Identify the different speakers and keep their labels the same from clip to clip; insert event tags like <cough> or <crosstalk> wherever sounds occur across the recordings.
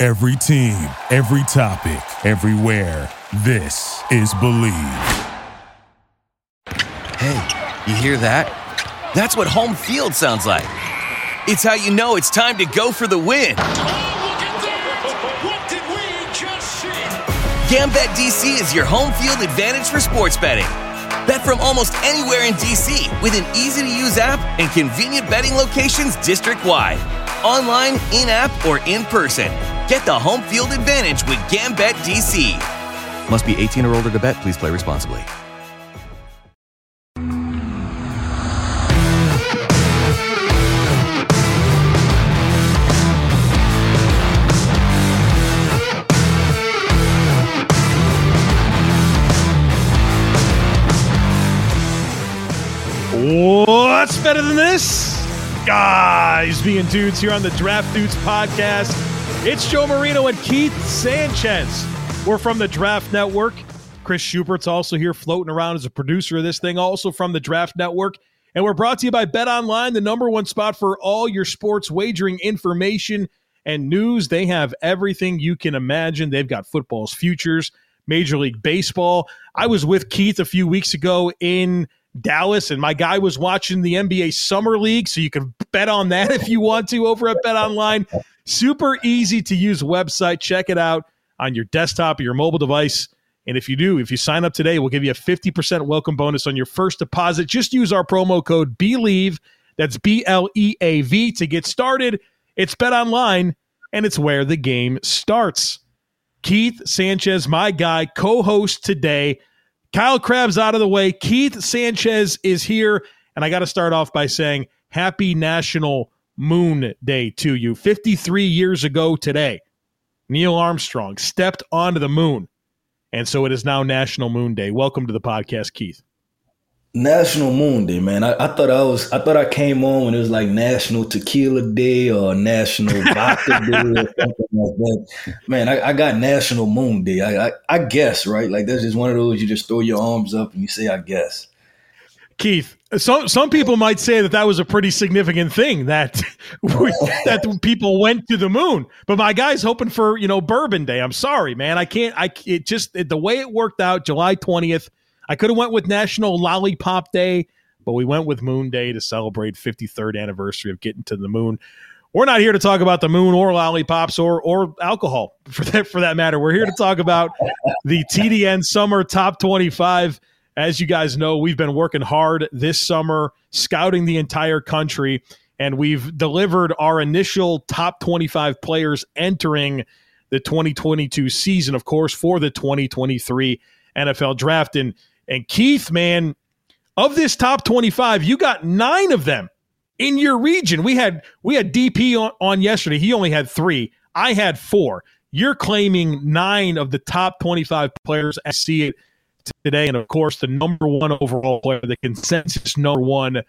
Speaker 1: Every team, every topic, everywhere. This is Bleav.
Speaker 2: Hey, you hear that? That's what home field sounds like. It's how you know it's time to go for the win. Oh, GambetDC is your home field advantage for sports betting. Bet from almost anywhere in DC with an easy to use app and convenient betting locations district wide. Online, in app, or in person. Get the home field advantage with Gambit DC. Must be 18 or older to bet. Please play responsibly.
Speaker 3: What's better than this? Guys being dudes here on the Draft Dudes podcast. It's Joe Marino and Keith Sanchez. We're from the Draft Network. Chris Schubert's also here floating around as a producer of this thing, also from the Draft Network. And we're brought to you by BetOnline, the number one spot for all your sports wagering information and news. They have everything you can imagine. They've got football's futures, Major League Baseball. I was with Keith a few weeks ago in Dallas, and my guy was watching the NBA Summer League, so you can bet on that <laughs> if you want to over at BetOnline. Super easy to use website. Check it out on your desktop or your mobile device. And if you do, if you sign up today, we'll give you a 50% welcome bonus on your first deposit. Just use our promo code BLEAV, That's B L E A V to get started. It's BetOnline, and it's where the game starts. Keith Sanchez, my guy, co host today. Kyle Crabbs out of the way. Keith Sanchez is here. And I got to start off by saying happy National Moon Day to you. 53 years ago today, Neil Armstrong stepped onto the moon. And so it is now National Moon Day. Welcome to the podcast, Keith.
Speaker 4: National Moon Day, man. I, I, thought I was I thought I came on when it was like National Tequila Day or National <laughs> Vodka Day or something like that. Man, I, I got National Moon Day. I, I, I guess, right? Like that's just one of those you just throw your arms up and you say, I guess.
Speaker 3: Keith, some some people might say that that was a pretty significant thing that <laughs> we, <laughs> that people went to the moon. But my guy's hoping for you know Bourbon Day. I'm sorry, man. I can't. I it just the way it worked out. July 20th I could have went with National Lollipop Day, but we went with Moon Day to celebrate 53rd anniversary of getting to the moon. We're not here to talk about the moon or lollipops or or alcohol <laughs> for that for that matter. We're here to talk about the TDN Summer Top 25. As you guys know, we've been working hard this summer, scouting the entire country, and we've delivered our initial top 25 players entering the 2022 season, of course, for the 2023 NFL draft. And and Keith, man, of this top 25, you got nine of them in your region. We had we had DP on, on yesterday. He only had three. I had four. You're claiming nine of the top 25 players. I see it today. And of course, the number one overall player, the consensus number one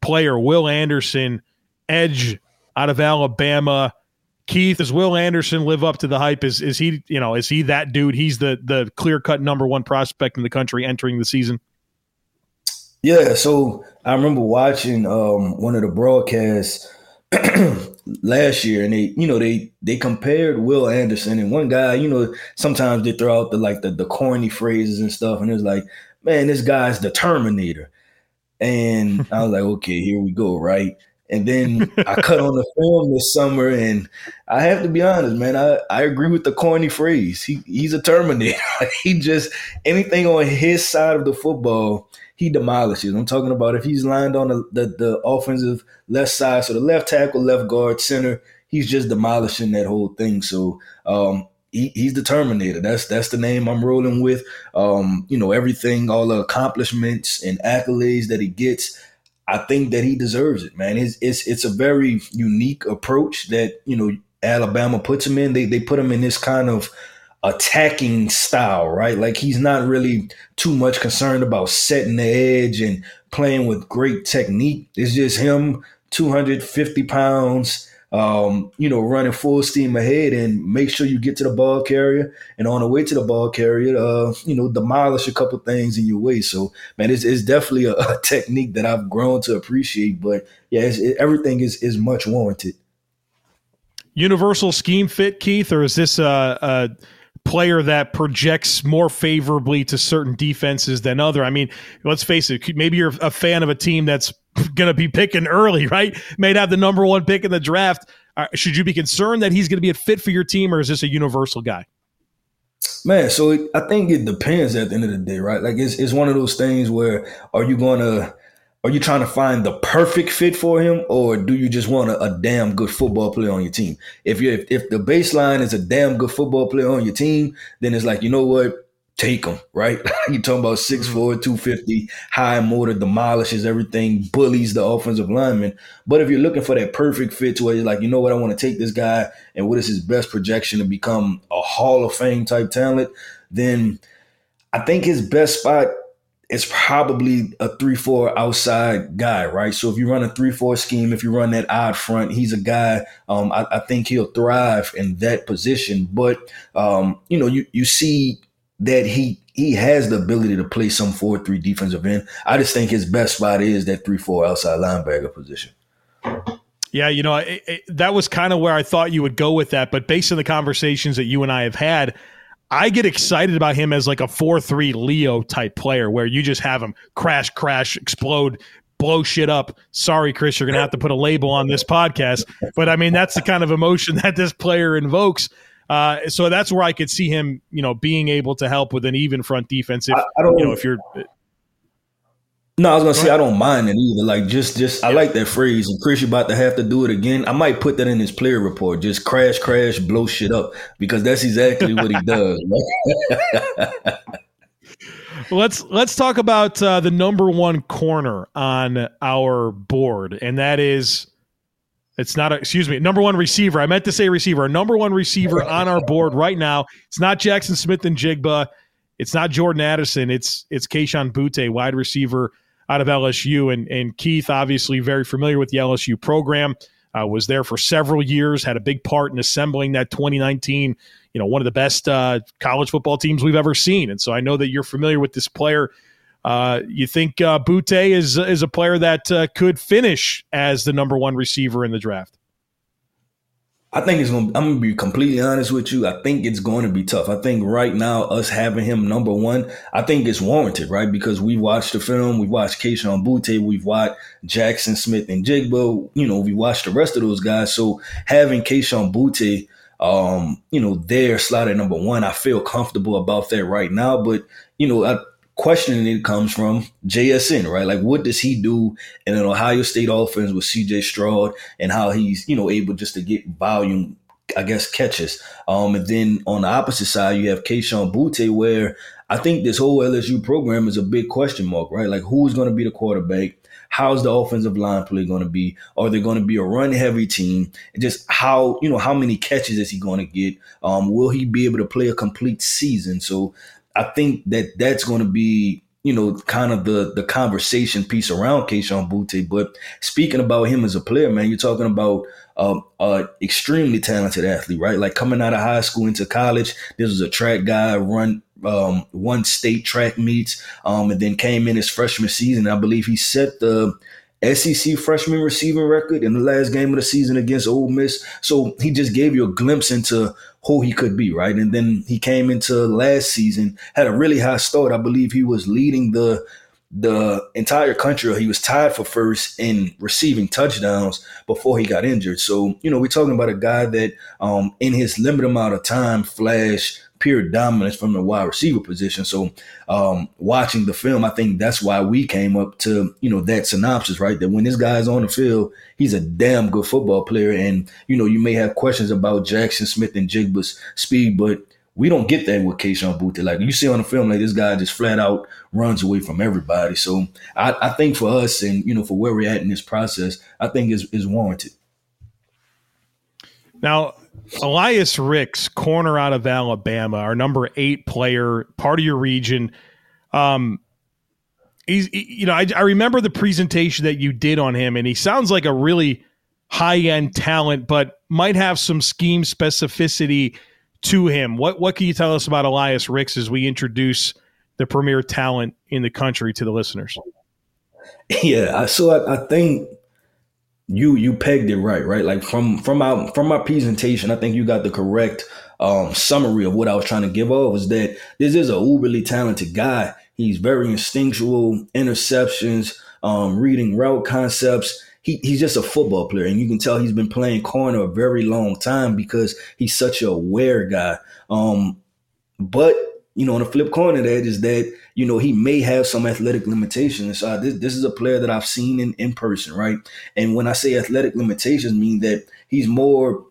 Speaker 3: player, Will Anderson, edge out of Alabama. Keith, does Will Anderson live up to the hype? Is is he, you know, is he that dude? He's the the clear cut number one prospect in the country entering the season.
Speaker 4: Yeah, so I remember watching um, one of the broadcasts <clears throat> last year, and they, you know, they they compared Will Anderson and one guy. You know, sometimes they throw out the like the the corny phrases and stuff, and it was like, man, this guy's the Terminator, and I was like, okay, here we go, right. And then <laughs> I cut on the film this summer, and I have to be honest, man. I, I agree with the corny phrase. He he's a Terminator. <laughs> he just anything on his side of the football, he demolishes. I'm talking about if he's lined on the, the, the offensive left side, so the left tackle, left guard, center, he's just demolishing that whole thing. So um, he, he's the Terminator. That's that's the name I'm rolling with. Um, you know everything, all the accomplishments and accolades that he gets. I think that he deserves it, man. It's it's it's a very unique approach that you know Alabama puts him in. They they put him in this kind of attacking style, right? Like he's not really too much concerned about setting the edge and playing with great technique. It's just him, 250 pounds, um, you know, running full steam ahead and make sure you get to the ball carrier. And on the way to the ball carrier, uh, you know, demolish a couple things in your way. So, man, it's, it's definitely a, <laughs> a technique that I've grown to appreciate. But yeah, it, everything is is much warranted.
Speaker 3: universal scheme fit, Keith, or is this a, a player that projects more favorably to certain defenses than other? I mean, let's face it. Maybe you're a fan of a team that's going to be picking early, right? May have the number one pick in the draft. Uh, should you be concerned that he's going to be a fit for your team, or is this a universal guy?
Speaker 4: Man, so it, I think it depends at the end of the day, right? Like it's it's one of those things where are you going to are you trying to find the perfect fit for him, or do you just want a, a damn good football player on your team? If you if, if the baseline is a damn good football player on your team, then it's like you know what, take him, right? <laughs> You're talking about 6'4", mm-hmm. 250, high motor, demolishes everything, bullies the offensive lineman. But if you're looking for that perfect fit to where you're like, you know what, I want to take this guy and what is his best projection to become a Hall of Fame type talent, then I think his best spot is probably a three four outside guy, right? So if you run a three four scheme, if you run that odd front, he's a guy. Um, I, I, think he'll thrive in that position. But um, you know, you you see that he he has the ability to play some four three defensive end. I just think his best spot is that three four outside linebacker position.
Speaker 3: Yeah, you know, it, it, that was kind of where I thought you would go with that, but based on the conversations that you and I have had, I get excited about him as like a 4 3 Leo type player where you just have him crash, crash, explode, blow shit up. Sorry, Chris, you're going to have to put a label on this podcast. But I mean, that's the kind of emotion <laughs> that this player invokes. Uh, so that's where I could see him, you know, being able to help with an even front defense. If, I, I don't, you know, if you're
Speaker 4: no, I was gonna say I don't mind it either. Like just just I like that phrase. And Chris, you about to have to do it again. I might put that in his player report. Just crash, crash, blow shit up because that's exactly what he <laughs> does.
Speaker 3: let's let's talk about uh, the number one corner on our board, and that is it's not a, excuse me number one receiver. I meant to say receiver. Our number one receiver <laughs> on our board right now. It's not Jackson Smith-Njigba. It's not Jordan Addison. It's it's Kayshon Boutte, wide receiver out of LSU. And, and Keith, obviously very familiar with the LSU program, uh, was there for several years, had a big part in assembling that 2019, you know, one of the best uh, college football teams we've ever seen. And so I know that you're familiar with this player. Uh, you think uh, Boutte is is a player that uh, could finish as the number one receiver in the draft?
Speaker 4: I think it's going. I'm gonna be completely honest with you. I think it's going to be tough. I think right now, us having him number one, I think it's warranted, right? Because we watched the film, we watched Kayshon Boutte, we've watched Jackson Smith-Njigba. You know, we watched the rest of those guys. So having Kayshon Boutte, um, you know, there slotted number one, I feel comfortable about that right now. But you know, I, questioning it comes from JSN, right? Like, what does he do in an Ohio State offense with CJ Stroud and how he's, you know, able just to get volume, I guess, catches. Um, and then on the opposite side, you have Kayshon Boutte, where I think this whole LSU program is a big question mark, right? Like, who's going to be the quarterback? How's the offensive line play going to be? Are they going to be a run heavy team? And just how, you know, how many catches is he going to get? Um, will he be able to play a complete season? So I think that that's going to be you know, kind of the the conversation piece around Kayshon Boutte. But speaking about him as a player, man, you're talking about um, uh, extremely talented athlete, right? Like coming out of high school into college, this was a track guy, run um, one state track meets, um, and then came in his freshman season. I believe he set the SEC freshman receiving record in the last game of the season against Ole Miss. So he just gave you a glimpse into who he could be, right? And then he came into last season, had a really high start. I believe he was leading the the entire country, he was tied for first in receiving touchdowns before he got injured. So, you know, we're talking about a guy that um in his limited amount of time flashed pure dominance from the wide receiver position. So, um, watching the film, I think that's why we came up to you know that synopsis, right? That when this guy's on the field, he's a damn good football player. And you know, you may have questions about Jackson Smith-Njigba's speed, but we don't get that with Kayshon Boutte. Like you see on the film, like this guy just flat out runs away from everybody. So I, I think for us and you know for where we're at in this process, I think is is warranted.
Speaker 3: Now, Eli Ricks, corner out of Alabama, our number eight player, part of your region. Um, he's, you know, I, I remember the presentation that you did on him, and he sounds like a really high end talent, but might have some scheme specificity to him. What what can you tell us about Eli Ricks as we introduce the premier talent in the country to the listeners?
Speaker 4: Yeah, so I, I think you you pegged it right, right? Like from from my from my presentation, I think you got the correct um, summary of what I was trying to give off was that this is a uberly talented guy. He's very instinctual, interceptions, um, reading route concepts. He, he's just a football player, and you can tell he's been playing corner a very long time because he's such a aware guy. Um, but you know, on the flip corner, that is that you know he may have some athletic limitations. So this this is a player that I've seen in in person, right? And when I say athletic limitations, mean that he's more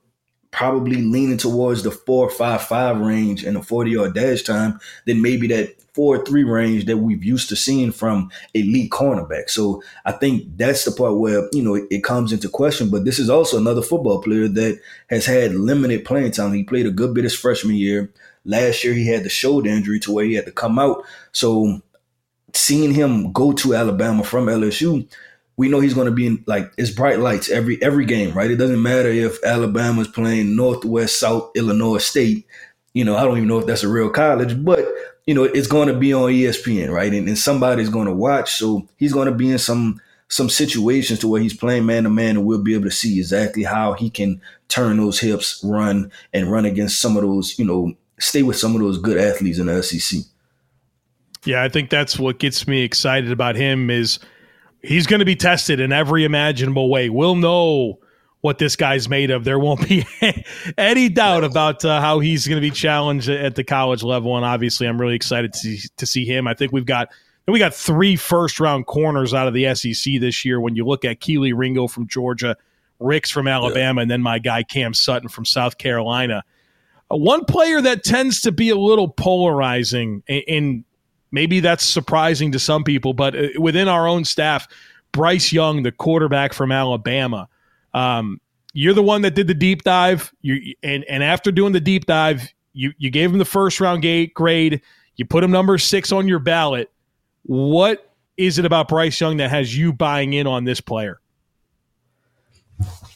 Speaker 4: probably leaning towards the four five five range and the 40 yard dash time than maybe that four three range that we've used to seeing from elite cornerback. So I think that's the part where, you know, it, comes into question. But this is also another football player that has had limited playing time. He played a good bit his freshman year. Last year he had the shoulder injury to where he had to come out. So seeing him go to Alabama from LSU we know he's going to be in like it's bright lights every every game, right? It doesn't matter if Alabama's playing Northwest South Illinois State. You know, I don't even know if that's a real college, but you know, it's going to be on ESPN, right? And, and somebody's going to watch, so he's going to be in some some situations to where he's playing man to man, and we'll be able to see exactly how he can turn those hips, run, and run against some of those, you know, stay with some of those good athletes in the SEC.
Speaker 3: Yeah, I think that's what gets me excited about him is he's going to be tested in every imaginable way. We'll know what this guy's made of. There won't be <laughs> any doubt about uh, how he's going to be challenged at the college level. And obviously, I'm really excited to see, to see him. I think we've got we got three first round corners out of the SEC this year. When you look at Kelee Ringo from Georgia, Ricks from Alabama, yeah. and then my guy Cam Sutton from South Carolina. One player that tends to be a little polarizing and Maybe that's surprising to some people, but uh, within our own staff, Bryce Young, the quarterback from Alabama, um, you're the one that did the deep dive. You and and after doing the deep dive, you you gave him the first round grade. You put him number six on your ballot. What is it about Bryce Young that has you buying in on this player?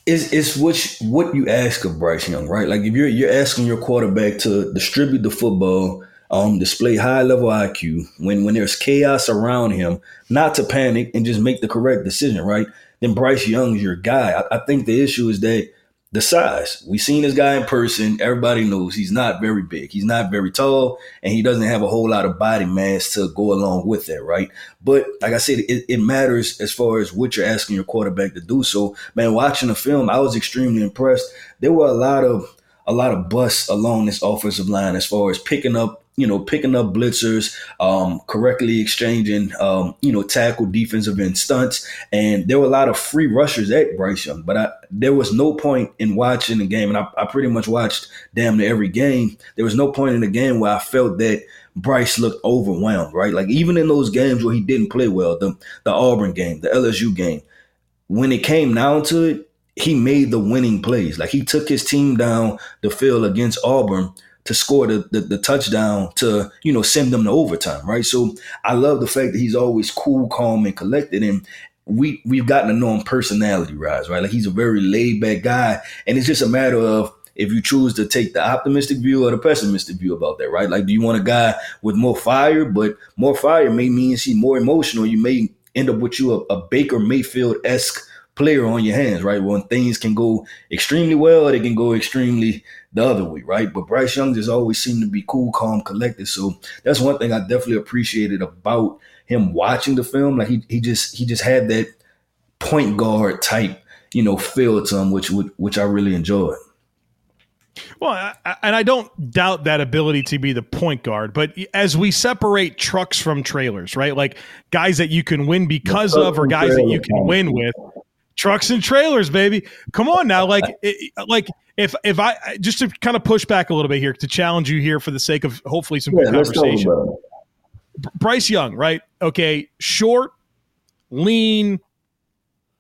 Speaker 4: It's, it's what what you ask of Bryce Young, right? Like if you're you're asking your quarterback to distribute the football um, display high level IQ when when there's chaos around him, not to panic and just make the correct decision, right? Then Bryce Young is your guy. I, I think the issue is that the size. We've seen this guy in person. Everybody knows he's not very big. He's not very tall, and he doesn't have a whole lot of body mass to go along with that, right? But like I said, it, it matters as far as what you're asking your quarterback to do. So, man, watching the film, I was extremely impressed. There were a lot of a lot of busts along this offensive line as far as picking up you know, picking up blitzers, um, correctly exchanging, um, you know, tackle defensive end stunts. And there were a lot of free rushers at Bryce Young, but I, there was no point in watching the game. And I, I pretty much watched damn near every game. There was no point in the game where I felt that Bryce looked overwhelmed, right? Like even in those games where he didn't play well, the, the Auburn game, the LSU game, when it came down to it, he made the winning plays. Like he took his team down the field against Auburn to score the, the, the touchdown to you know send them to overtime, right? So I love the fact that he's always cool, calm, and collected, and we we've gotten to know him personality rise, right? Like he's a very laid back guy, and it's just a matter of if you choose to take the optimistic view or the pessimistic view about that, right? Like, do you want a guy with more fire? But more fire may mean he's more emotional. You may end up with you a, a Baker Mayfield esque player on your hands, right? When things can go extremely well, they can go extremely the other way, right? But Bryce Young just always seemed to be cool, calm, collected. So that's one thing I definitely appreciated about him watching the film. Like he he just he just had that point guard type, you know, feel to him, which which I really enjoyed.
Speaker 3: Well, I, and I don't doubt that ability to be the point guard, but as we separate trucks from trailers, right? Like guys that you can win because of, or guys that you can win with trucks and trailers, baby. Come on now, like, <laughs> it, like if if I just to kind of push back a little bit here to challenge you here for the sake of hopefully some yeah, good conversation. Bryce Young, right? Okay, short, lean,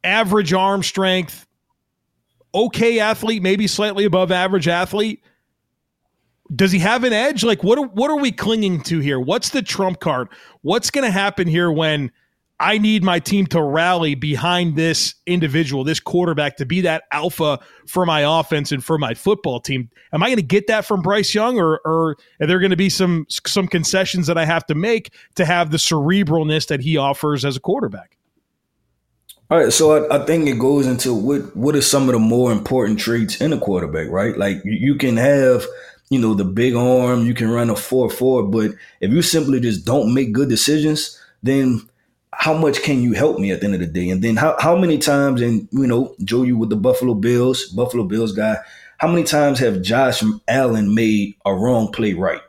Speaker 3: average arm strength, okay athlete, maybe slightly above average athlete. Does he have an edge? Like what are, what are we clinging to here? What's the trump card? What's going to happen here when I need my team to rally behind this individual, this quarterback, to be that alpha for my offense and for my football team. Am I going to get that from Bryce Young, or, or are there going to be some some concessions that I have to make to have the cerebralness that he offers as a quarterback?
Speaker 4: All right, so I, I, think it goes into what what are some of the more important traits in a quarterback, right? Like you can have, you know, the big arm, you can run a four four, but if you simply just don't make good decisions, then how much can you help me at the end of the day? And then how, how many times, and you know, Joe, you with the Buffalo Bills, Buffalo Bills guy, how many times have Josh Allen made a wrong play right?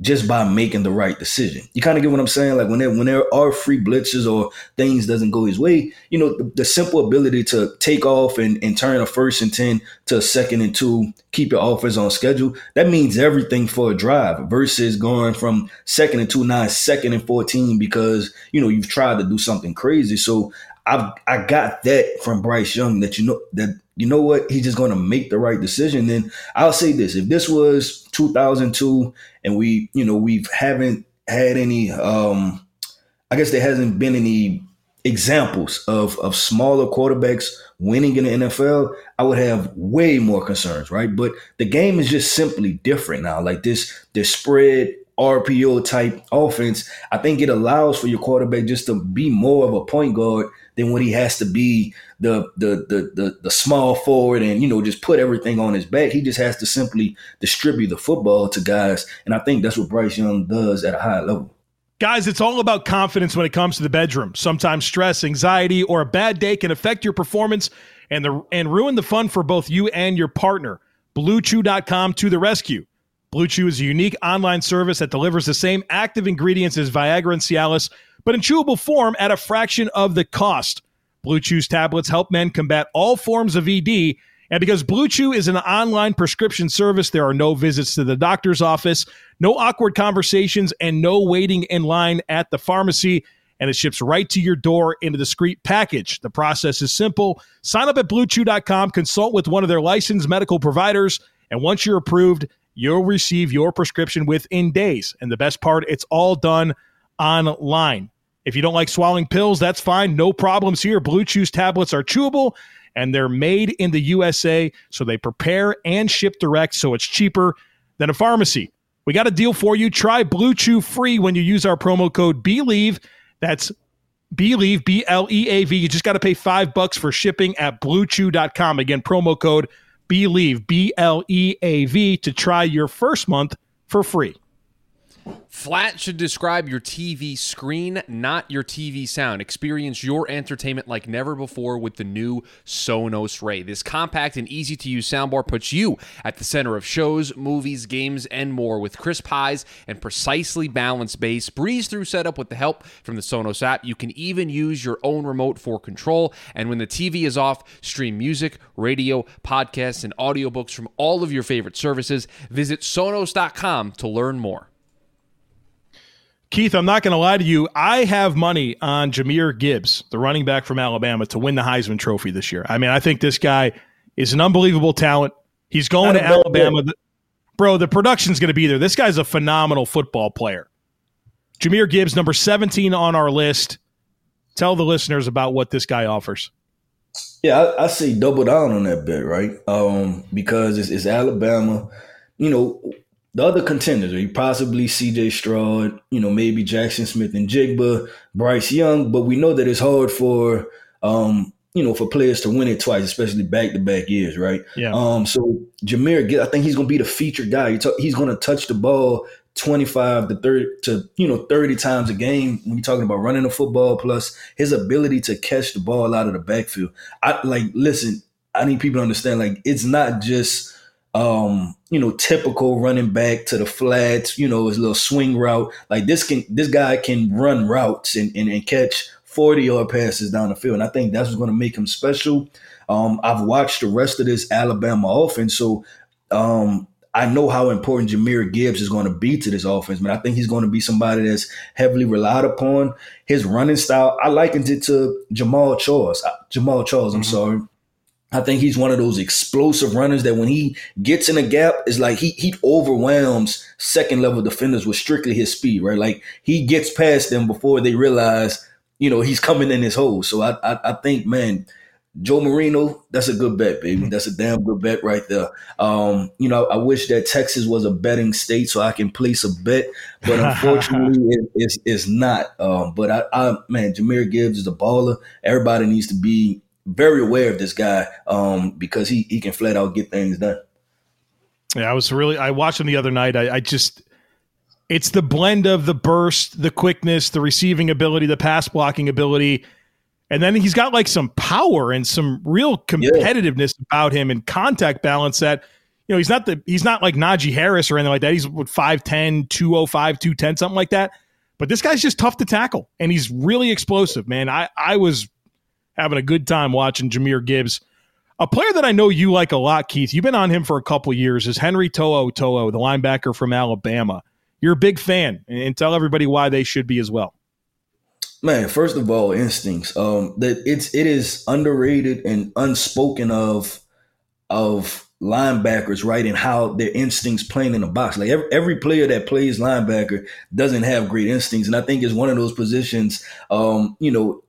Speaker 4: Just by making the right decision. You kind of get what I'm saying? Like when there when there are free blitzes or things doesn't go his way, you know, the, the, simple ability to take off and, and turn a first and ten to a second and two, keep your offense on schedule, that means everything for a drive versus going from second and two now second and fourteen because you know you've tried to do something crazy. So I've I got that from Bryce Young that you know that you know what he's just going to make the right decision. Then I'll say this: if this was 2002 and we you know we haven't had any, um I guess there hasn't been any examples of of smaller quarterbacks winning in the NFL, I would have way more concerns, right? But the game is just simply different now. Like this, this spread RPO type offense, I think it allows for your quarterback just to be more of a point guard than what he has to be the the the the, the small forward and you know just put everything on his back. He just has to simply distribute the football to guys, and I think that's what Bryce Young does at a high level.
Speaker 3: Guys, it's all about confidence when it comes to the bedroom. Sometimes stress, anxiety, or a bad day can affect your performance and the and ruin the fun for both you and your partner. BlueChew.com to the rescue. Blue Chew is a unique online service that delivers the same active ingredients as Viagra and Cialis, but in chewable form at a fraction of the cost. Blue Chew's tablets help men combat all forms of ED. And because Blue Chew is an online prescription service, there are no visits to the doctor's office, no awkward conversations, and no waiting in line at the pharmacy. And it ships right to your door in a discreet package. The process is simple. Sign up at bluechew.com, consult with one of their licensed medical providers, and once you're approved, you'll receive your prescription within days. And the best part, it's all done online. If you don't like swallowing pills, that's fine. No problems here. Blue Chew's tablets are chewable and they're made in the USA, so they prepare and ship direct, so it's cheaper than a pharmacy. We got a deal for you. Try Blue Chew free when you use our promo code BLEAV. That's Bleav, B L E A V. You just got to pay five bucks for shipping at bluechew.com. Again, promo code Bleav, B L E A V, to try your first month for free.
Speaker 5: Flat should describe your TV screen, not your TV sound. Experience your entertainment like never before with the new Sonos Ray. This compact and easy to use soundbar puts you at the center of shows, movies, games, and more with crisp highs and precisely balanced bass. Breeze through setup with the help from the Sonos app. You can even use your own remote for control. And when the TV is off, stream music, radio, podcasts, and audiobooks from all of your favorite services. Visit Sonos.com to learn more.
Speaker 3: Keith, I'm not going to lie to you. I have money on Jahmyr Gibbs, the running back from Alabama, to win the Heisman Trophy this year. I mean, I think this guy is an unbelievable talent. He's going to Alabama. Bro, the production's going to be there. This guy's a phenomenal football player. Jahmyr Gibbs, number 17 on our list. Tell the listeners about what this guy offers.
Speaker 4: Yeah, I, I say double down on that bet, right? Um, because it's, it's Alabama. You know, the other contenders, are you possibly CJ Stroud, you know, maybe Jackson Smith-Njigba, Bryce Young, but we know that it's hard for um, you know, for players to win it twice, especially back to back years, right?
Speaker 3: Yeah.
Speaker 4: Um, so Jahmyr, I think he's gonna be the featured guy. He's gonna touch the ball 25 to 30 to you know 30 times a game when you're talking about running the football plus his ability to catch the ball out of the backfield. I like listen, I need people to understand like it's not just um, you know, typical running back to the flats, you know, his little swing route. Like this can this guy can run routes and, and, and catch 40 yard passes down the field. And I think that's what's going to make him special. Um, I've watched the rest of this Alabama offense, so um, I know how important Jahmyr Gibbs is going to be to this offense, but I think he's going to be somebody that's heavily relied upon. His running style, I likened it to Jamal Charles. Jamaal Charles, I'm mm-hmm. sorry. I think he's one of those explosive runners that when he gets in a gap, it's like he he overwhelms second level defenders with strictly his speed, right? Like he gets past them before they realize, you know, he's coming in his hole. So I I, I think, man, Joe Marino, that's a good bet, baby. That's a damn good bet right there. Um, you know, I wish that Texas was a betting state so I can place a bet, but <laughs> unfortunately, it, it's, it's not. Um, but I, I, man, Jahmyr Gibbs is a baller. Everybody needs to be very aware of this guy um, because he he can flat out get things done.
Speaker 3: Yeah, I was really. I watched him the other night. I, I just it's the blend of the burst, the quickness, the receiving ability, the pass blocking ability. And then he's got like some power and some real competitiveness yeah. about him and contact balance that, you know, he's not the he's not like Najee Harris or anything like that. He's what 5'10, 205, 210, something like that. But this guy's just tough to tackle and he's really explosive, man. I, I was having a good time watching Jahmyr Gibbs. A player that I know you like a lot, Keith, you've been on him for a couple years, is Henry To'o To'o, the linebacker from Alabama you're a big fan, and tell everybody why they should be as well.
Speaker 4: Man, first of all, instincts. Um, that it's it is underrated and unspoken of of linebackers, right? And how their instincts playing in the box. Like every, every player that plays linebacker doesn't have great instincts, and I think it's one of those positions. Um, you know,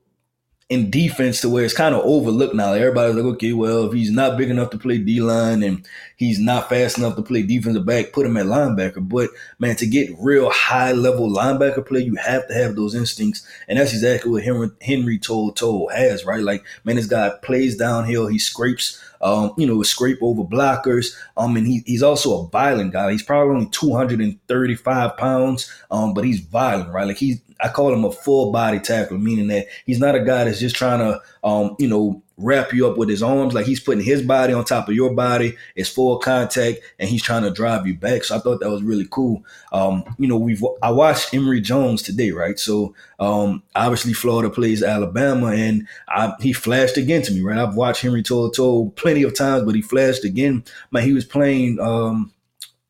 Speaker 4: in defense to where it's kind of overlooked now. Everybody's like, okay, well, if he's not big enough to play D line and he's not fast enough to play defensive back, put him at linebacker. But man, to get real high level linebacker play, you have to have those instincts, and that's exactly what Henry Henry To'o has, right? Like, man, this guy plays downhill, he scrapes um, you know, scrape over blockers. Um, and he, he's also a violent guy. He's probably only 235 pounds, um, but he's violent, right? Like he's, I call him a full body tackler, meaning that he's not a guy that's just trying to, um, you know, wrap you up with his arms. Like he's putting his body on top of your body. It's full contact, and he's trying to drive you back. So I thought that was really cool. Um, you know, we've I watched Emory Jones today, right? So um, obviously Florida plays Alabama, and I, he flashed again to me, right? I've watched Henry To'o plenty of times, but he flashed again. Man, he was playing. Um,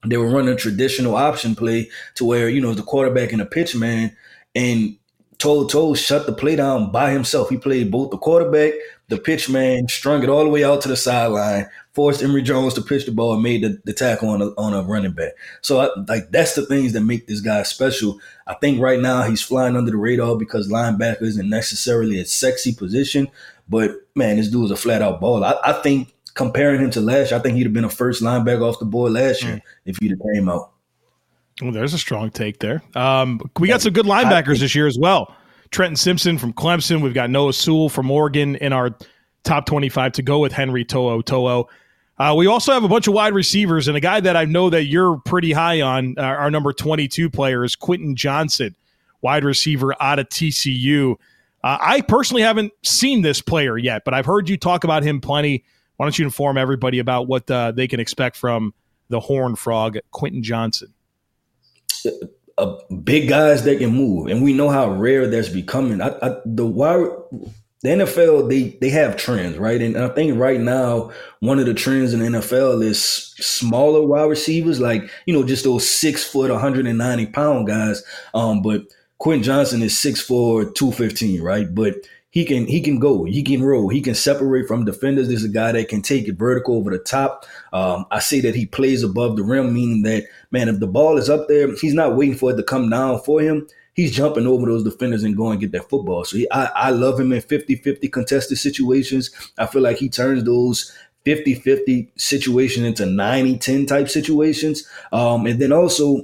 Speaker 4: they were running a traditional option play to where you know the quarterback and the pitch man, and To'o shut the play down by himself. He played both the quarterback, the pitch man, strung it all the way out to the sideline, forced Emory Jones to pitch the ball, and made the, the tackle on a, on a running back. So, I, like, that's the things that make this guy special. I think right now he's flying under the radar because linebacker isn't necessarily a sexy position, but man, this dude dude's a flat out ball. I, I think comparing him to last year, I think he'd have been a first linebacker off the board last year mm. if he'd have came out.
Speaker 3: Well, there's a strong take there. Um, we got some good linebackers this year as well. Trenton Simpson from Clemson. We've got Noah Sewell from Oregon in our top 25 to go with Henry To'o To'o. Uh, we also have a bunch of wide receivers, and a guy that I know that you're pretty high on, uh, our number 22 player, is Quentin Johnston, wide receiver out of TCU. Uh, I personally haven't seen this player yet, but I've heard you talk about him plenty. Why don't you inform everybody about what uh, they can expect from the Horn Frog, Quentin Johnston?
Speaker 4: Uh, big guys that can move, and we know how rare that's becoming. I, I, the wide, the NFL they they have trends, right? And I think right now one of the trends in the NFL is smaller wide receivers, like you know just those six foot, 190 pound guys. Um, but Quentin Johnston is six four, 215, right? But he can he can go, he can roll, he can separate from defenders. This is a guy that can take it vertical over the top. Um, I say that he plays above the rim, meaning that man, if the ball is up there, he's not waiting for it to come down for him. He's jumping over those defenders and going get that football. So he, I, I love him in 50-50 contested situations. I feel like he turns those 50-50 situations into 90-10 type situations. Um, and then also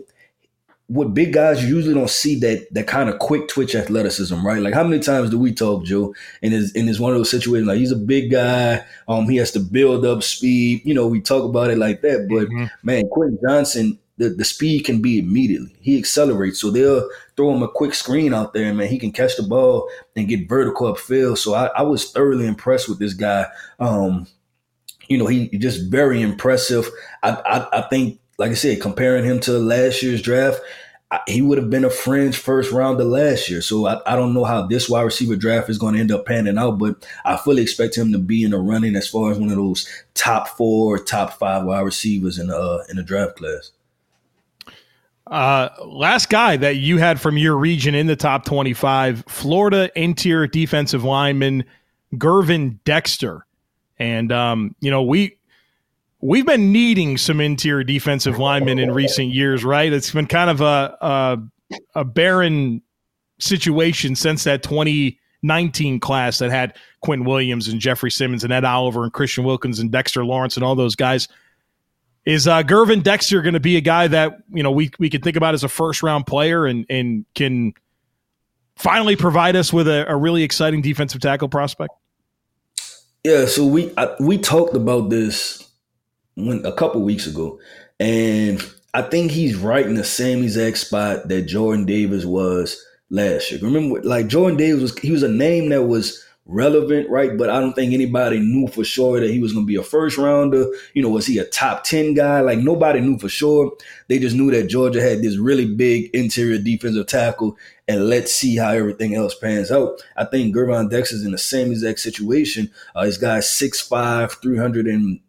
Speaker 4: what big guys usually don't see that that kind of quick twitch athleticism, right? Like how many times do we talk, Joe, in his in his one of those situations like he's a big guy, um, he has to build up speed. You know, we talk about it like that, but mm-hmm. man, Quentin Johnston, the, the speed can be immediately. He accelerates, so they'll throw him a quick screen out there, and man. He can catch the ball and get vertical upfield. So I, I was thoroughly impressed with this guy. Um, you know, he just very impressive. I, I, I think like I said, comparing him to last year's draft, he would have been a fringe first rounder last year. So I, I don't know how this wide receiver draft is going to end up panning out, but I fully expect him to be in the running as far as one of those top four, top five wide receivers in the uh, in the draft class.
Speaker 3: Uh, last guy that you had from your region in the top 25, Florida interior defensive lineman Gervon Dexter. And, um, you know, we, we've been needing some interior defensive linemen in recent years, right? It's been kind of a a, a barren situation since that 2019 class that had Quinn Williams and Jeffrey Simmons and Ed Oliver and Christian Wilkins and Dexter Lawrence and all those guys. Is uh, Gervon Dexter going to be a guy that you know we we can think about as a first round player and and can finally provide us with a, a really exciting defensive tackle prospect?
Speaker 4: Yeah, so we I, we talked about this when a couple weeks ago, and I think he's right in the same exact spot that Jordan Davis was last year. Remember, like Jordan Davis was he was a name that was relevant, right? But I don't think anybody knew for sure that he was going to be a first rounder. You know, was he a top 10 guy? Like nobody knew for sure. They just knew that Georgia had this really big interior defensive tackle. And let's see how everything else pans out. I think Gervon Dex is in the same exact situation. Uh, this guy's 6'5, 300 and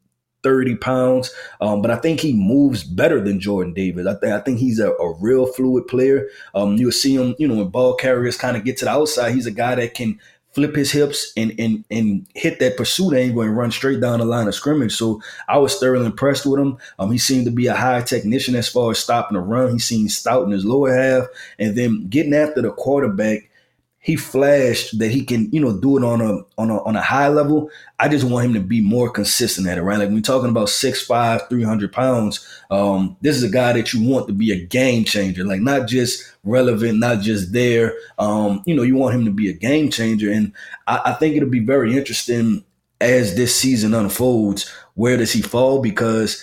Speaker 4: 30 pounds. Um, but I think he moves better than Jordan Davis. I think I think he's a, a real fluid player. Um, you'll see him, you know, when ball carriers kind of get to the outside, he's a guy that can flip his hips and and and hit that pursuit angle and run straight down the line of scrimmage. So I was thoroughly impressed with him. Um, he seemed to be a high technician as far as stopping the run. He seemed stout in his lower half, and then getting after the quarterback he flashed that he can, you know, do it on a on a on a high level. I just want him to be more consistent at it, right? Like when we're talking about 6'5, 300 pounds, um, this is a guy that you want to be a game changer, like not just relevant, not just there. Um, you know, you want him to be a game changer. And I, I think it'll be very interesting as this season unfolds. Where does he fall? Because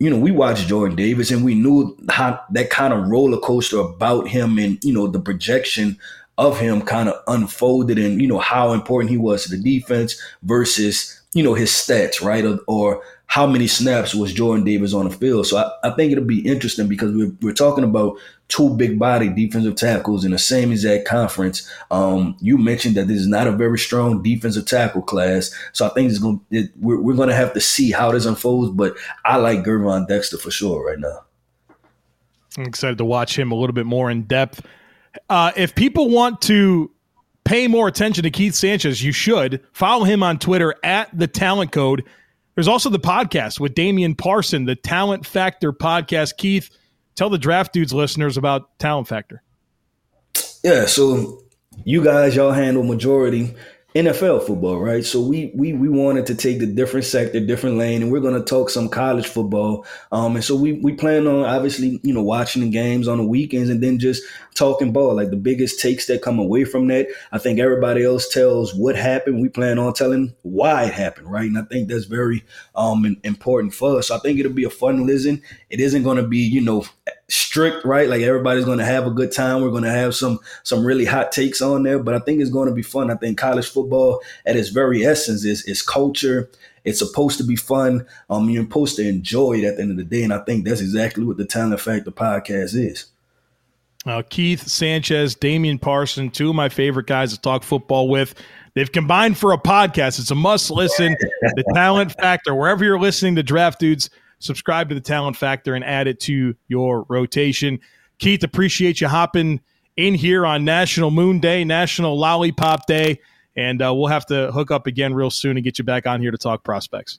Speaker 4: you know, we watched Jordan Davis and we knew how that kind of roller coaster about him and, you know, the projection of him kind of unfolded and you know how important he was to the defense versus you know his stats right or, or how many snaps was Jordan Davis on the field. So I, I think it'll be interesting because we're, we're talking about two big body defensive tackles in the same exact conference. Um, you mentioned that this is not a very strong defensive tackle class. So I think it's going it, we're, we're going to have to see how this unfolds. But I like Gervon Dexter for sure right now.
Speaker 3: I'm excited to watch him a little bit more in depth. Uh, if people want to pay more attention to Keith Sanchez, you should follow him on Twitter at the Talent Code. There's also the podcast with Damian Parson, the Talent Factor podcast. Keith, tell the Draft Dudes listeners about Talent Factor.
Speaker 4: Yeah, so you guys, y'all handle majority NFL football, right? So we we we wanted to take the different sector, different lane, and we're going to talk some college football. Um, and so we we plan on obviously you know watching the games on the weekends and then just talking ball, like the biggest takes that come away from that. I think everybody else tells what happened. We plan on telling why it happened, right? And I think that's very um important for us. So I think it'll be a fun listen. It isn't going to be you know strict, right? Like everybody's going to have a good time. We're going to have some some really hot takes on there, but I think it's going to be fun. I think college football, at its very essence, is is culture. It's supposed to be fun. Um, you're supposed to enjoy it at the end of the day, and I think that's exactly what the Talent Factor podcast is.
Speaker 3: Uh, Keith Sanchez, Damian Parson, two of my favorite guys to talk football with. They've combined for a podcast. It's a must listen. <laughs> the Talent Factor, wherever you're listening to Draft Dudes subscribe to the Talent Factor and add it to your rotation. Keith, appreciate you hopping in here on National Moon Day, National Lollipop Day, and uh, we'll have to hook up again real soon and get you back on here to talk prospects.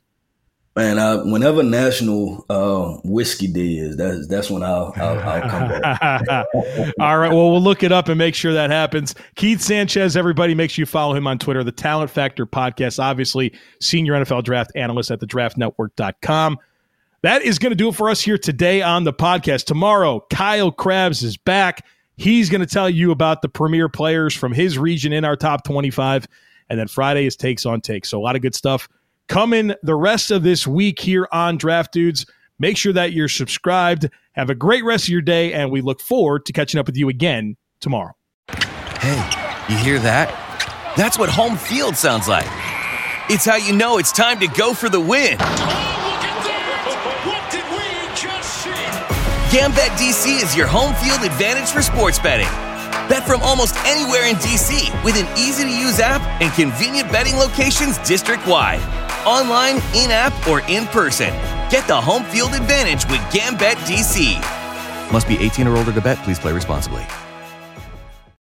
Speaker 4: Man, uh, whenever National uh, Whiskey Day is, that's that's when I'll, I'll, I'll come back. <laughs>
Speaker 3: All right, well, we'll look it up and make sure that happens. Keith Sanchez, everybody, make sure you follow him on Twitter. The Talent Factor Podcast, obviously, senior NFL draft analyst at thedraftnetwork.com. That is going to do it for us here today on the podcast. Tomorrow, Kyle Crabbs is back. He's going to tell you about the premier players from his region in our top 25. And then Friday is Takes on Takes. So a lot of good stuff coming the rest of this week here on Draft Dudes. Make sure that you're subscribed. Have a great rest of your day, and we look forward to catching up with you again tomorrow.
Speaker 2: Hey, you hear that? That's what home field sounds like. It's how you know it's time to go for the win. GambetDC is your home field advantage for sports betting. Bet from almost anywhere in DC with an easy to use app and convenient betting locations district wide. Online, in app, or in person. Get the home field advantage with Gambit DC. Must be 18 or older to bet. Please play responsibly.